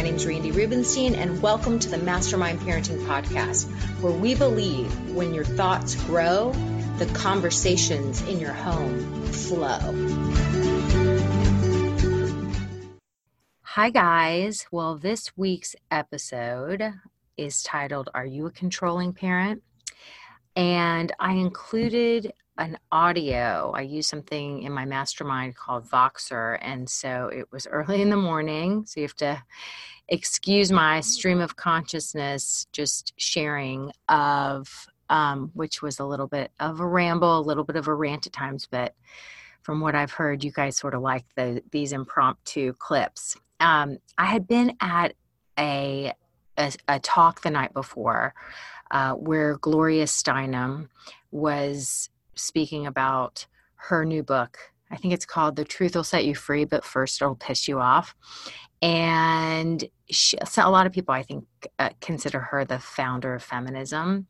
My name is Randi Rubenstein, and welcome to the Mastermind Parenting Podcast, where we believe when your thoughts grow, the conversations in your home flow. Hi, guys. Well, this week's episode is titled Are You a Controlling Parent? And I included an audio. I use something in my mastermind called Voxer. And so it was early in the morning. So you have to excuse my stream of consciousness just sharing of, um, which was a little bit of a ramble, a little bit of a rant at times, but from what I've heard, you guys sort of like the, these impromptu clips. Um, I had been at a, a, a talk the night before uh, where Gloria Steinem was speaking about her new book. I think it's called The Truth Will Set You Free, but first it'll piss you off. And she, so a lot of people, I think, uh, consider her the founder of feminism.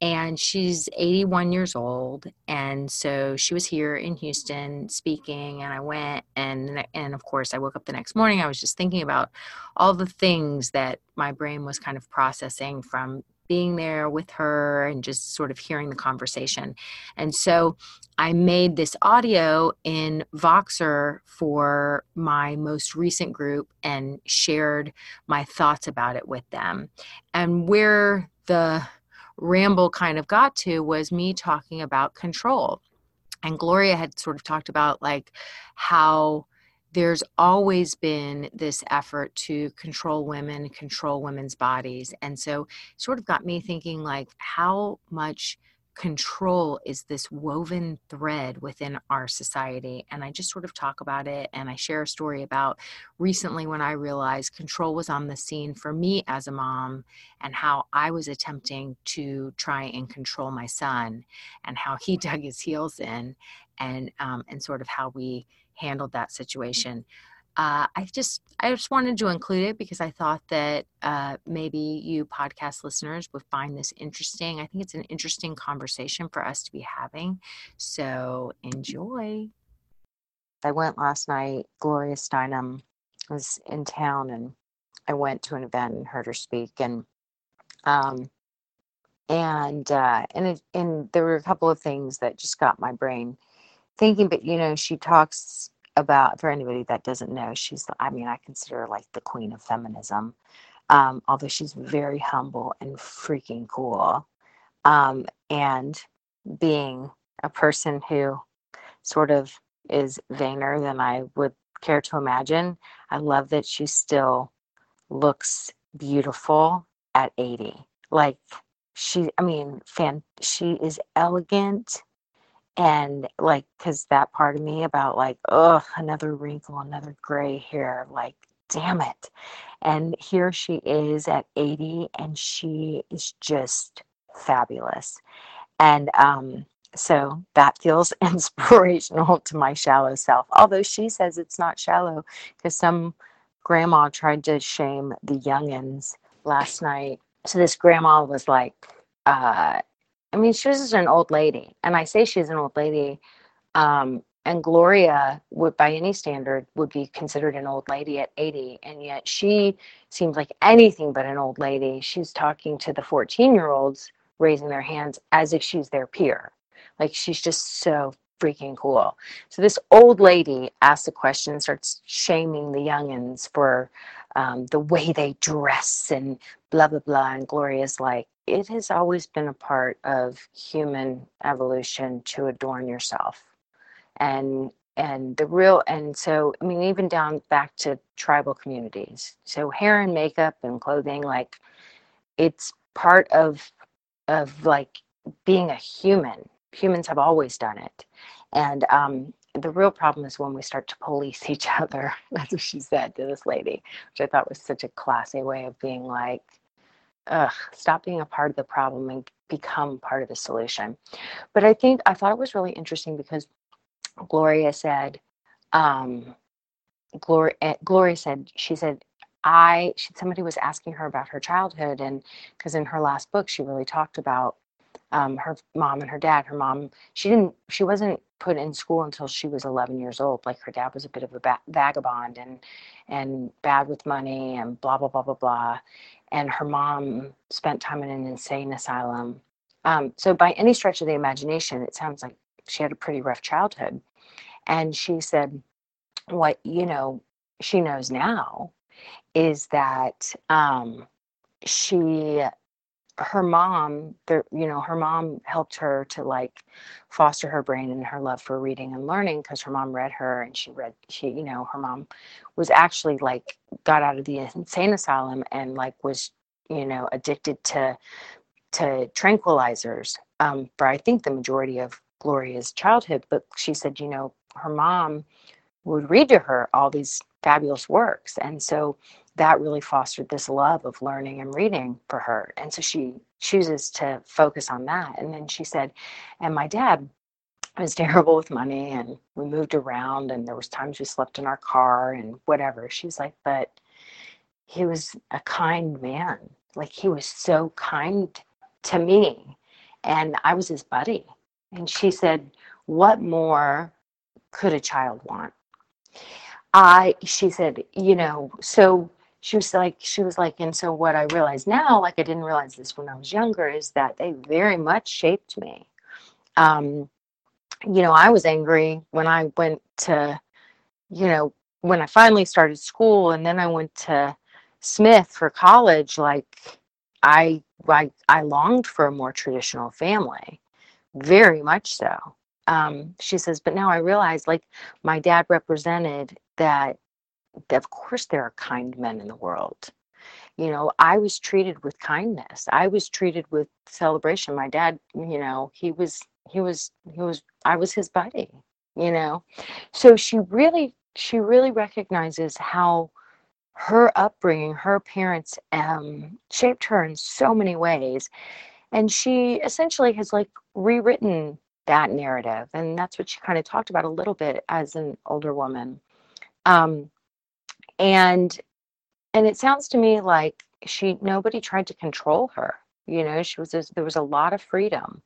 And she's 81 years old. And so she was here in Houston speaking, and I went. And, and of course, I woke up the next morning. I was just thinking about all the things that my brain was kind of processing from being there with her and just sort of hearing the conversation. And so I made this audio in Voxer for my most recent group and shared my thoughts about it with them. And where the ramble kind of got to was me talking about control. And Gloria had sort of talked about like how there's always been this effort to control women, control women's bodies. And so sort of got me thinking like how much control is this woven thread within our society and i just sort of talk about it and i share a story about recently when i realized control was on the scene for me as a mom and how i was attempting to try and control my son and how he dug his heels in and um, and sort of how we handled that situation. Uh, I just I just wanted to include it because I thought that uh, maybe you podcast listeners would find this interesting. I think it's an interesting conversation for us to be having. So enjoy. I went last night. Gloria Steinem was in town, and I went to an event and heard her speak. And um, and uh, and it, and there were a couple of things that just got my brain thinking. But you know, she talks about for anybody that doesn't know she's i mean i consider her like the queen of feminism um, although she's very humble and freaking cool um, and being a person who sort of is vainer than i would care to imagine i love that she still looks beautiful at 80 like she i mean fan she is elegant and like because that part of me about like oh another wrinkle another gray hair like damn it. And here she is at 80 and she is just fabulous. And um so that feels inspirational to my shallow self although she says it's not shallow because some grandma tried to shame the youngins last night. So this grandma was like uh I mean, she was just an old lady. And I say she's an old lady. Um, and Gloria would, by any standard, would be considered an old lady at 80. And yet she seems like anything but an old lady. She's talking to the 14 year olds, raising their hands as if she's their peer. Like she's just so freaking cool. So this old lady asks a question, starts shaming the youngins for um, the way they dress and blah blah blah and gloria's like it has always been a part of human evolution to adorn yourself. And and the real and so i mean even down back to tribal communities. So hair and makeup and clothing like it's part of of like being a human. Humans have always done it. And um the real problem is when we start to police each other. That's what she said to this lady which i thought was such a classy way of being like ugh, stop being a part of the problem and become part of the solution but i think i thought it was really interesting because Gloria said, um, Gloria, eh, Gloria said, she said, I, she, somebody was asking her about her childhood. And because in her last book, she really talked about um, her mom and her dad. Her mom, she didn't, she wasn't put in school until she was 11 years old. Like her dad was a bit of a ba- vagabond and, and bad with money and blah, blah, blah, blah, blah. And her mom spent time in an insane asylum. Um, so by any stretch of the imagination, it sounds like she had a pretty rough childhood. And she said, what, you know, she knows now is that um, she, her mom, the, you know, her mom helped her to like foster her brain and her love for reading and learning because her mom read her and she read, she, you know, her mom was actually like got out of the insane asylum and like was, you know, addicted to to tranquilizers um, for I think the majority of Gloria's childhood, but she said, you know, her mom would read to her all these fabulous works. And so that really fostered this love of learning and reading for her. And so she chooses to focus on that. And then she said, and my dad was terrible with money and we moved around and there was times we slept in our car and whatever. She's like, but he was a kind man. Like he was so kind to me. And I was his buddy. And she said, What more could a child want? I, she said, you know, so she was like, she was like, and so what I realize now, like I didn't realize this when I was younger, is that they very much shaped me. Um, you know, I was angry when I went to, you know, when I finally started school and then I went to Smith for college, like I, I, I longed for a more traditional family very much so. Um, she says, but now I realize like my dad represented that, that, of course, there are kind men in the world. You know, I was treated with kindness. I was treated with celebration. My dad, you know, he was, he was, he was, I was his buddy, you know. So she really, she really recognizes how her upbringing, her parents um, shaped her in so many ways and she essentially has like rewritten that narrative and that's what she kind of talked about a little bit as an older woman um, and and it sounds to me like she nobody tried to control her you know she was there was a lot of freedom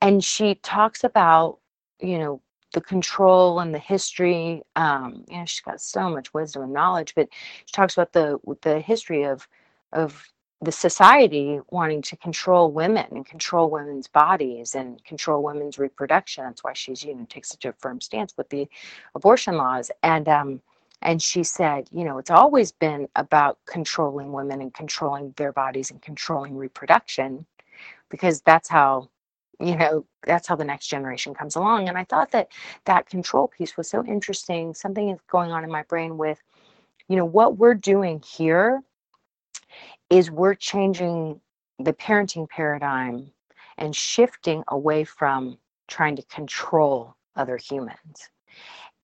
and she talks about you know the control and the history um, you know she's got so much wisdom and knowledge but she talks about the the history of of the society wanting to control women and control women's bodies and control women's reproduction. That's why she's you know takes such a firm stance with the abortion laws. And um, and she said, you know, it's always been about controlling women and controlling their bodies and controlling reproduction, because that's how you know that's how the next generation comes along. And i thought that that control piece was so interesting. Something is going on in my brain with you know what we're doing here is we're changing the parenting paradigm and shifting away from trying to control other humans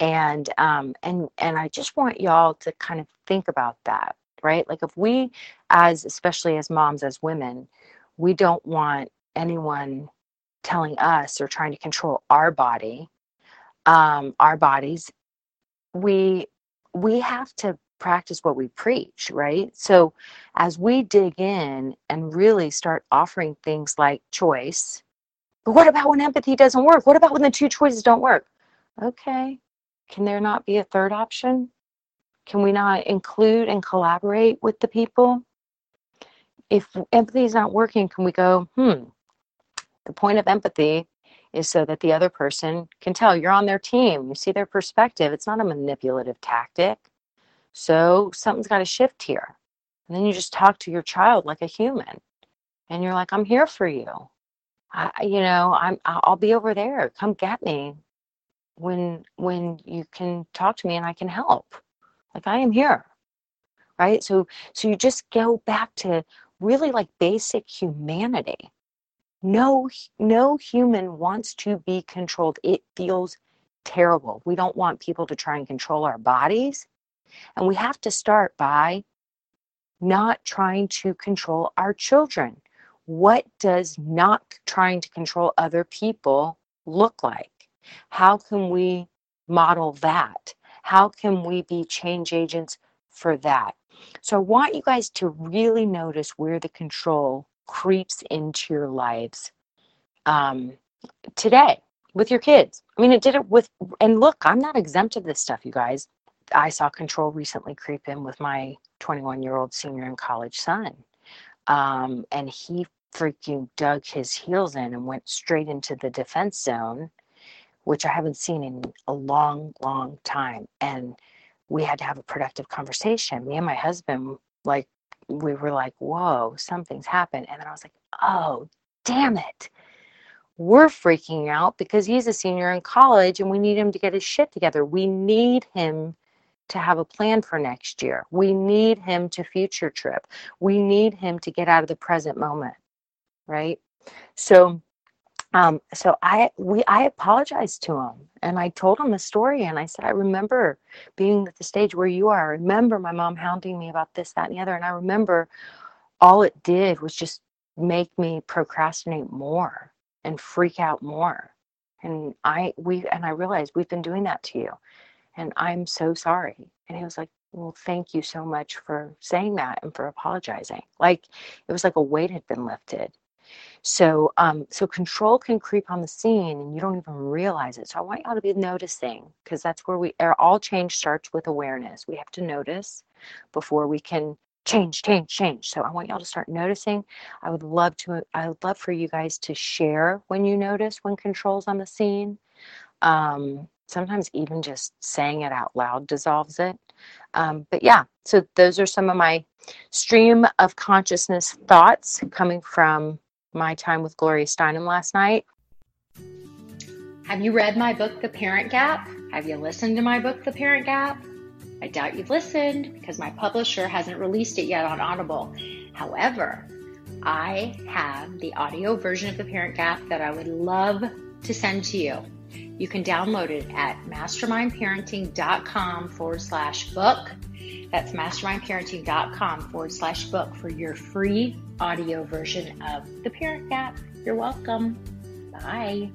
and um and and i just want y'all to kind of think about that right like if we as especially as moms as women we don't want anyone telling us or trying to control our body um our bodies we we have to practice what we preach, right? So as we dig in and really start offering things like choice, but what about when empathy doesn't work? What about when the two choices don't work? Okay, can there not be a third option? Can we not include and collaborate with the people? If empathy is not working, can we go, hmm, the point of empathy is so that the other person can tell you're on their team, you see their perspective. It's not a manipulative tactic So something's got to shift here. And then you just talk to your child like a human. And you're like, I'm here for you. I, you know, I'm I'll be over there. Come get me when when you can talk to me and I can help. Like I am here. Right? So so you just go back to really like basic humanity. No no human wants to be controlled. It feels terrible. We don't want people to try and control our bodies. And we have to start by not trying to control our children. What does not trying to control other people look like? How can we model that? How can we be change agents for that? So I want you guys to really notice where the control creeps into your lives um, today with your kids. I mean, it did it with, and look, I'm not exempt of this stuff, you guys. I saw control recently creep in with my 21 year old senior in college son. Um, and he freaking dug his heels in and went straight into the defense zone, which I haven't seen in a long, long time. And we had to have a productive conversation. Me and my husband, like, we were like, whoa, something's happened. And then I was like, oh, damn it we're freaking out because he's a senior in college and we need him to get his shit together. We need him to have a plan for next year. We need him to future trip. We need him to get out of the present moment. Right? So um so I we I apologized to him and I told him the story and I said I remember being at the stage where you are. I remember my mom hounding me about this that and the other and I remember all it did was just make me procrastinate more and freak out more. And i we and i realized we've been doing that to you and i'm so sorry. And he was like well thank you so much for saying that and for apologizing. Like it was like a weight had been lifted so um so control can creep on the scene and you don't even realize it so i want y'all to be noticing because that's where we are all change starts with awareness we have to notice before we can change, change, change. So I want y'all to start noticing. I would love to, I would love for you guys to share when you notice when control's on the scene. Um, sometimes even just saying it out loud dissolves it. Um, but yeah, so those are some of my stream of consciousness thoughts coming from my time with Gloria Steinem last night. Have you read my book, The Parent Gap? Have you listened to my book, The Parent Gap? I doubt you've listened because my publisher hasn't released it yet on Audible. However, I have the audio version of The Parent Gap that I would love to send to you. You can download it at mastermindparenting.com forward slash book. That's mastermindparenting.com forward slash book for your free audio version of The Parent Gap. You're welcome. Bye.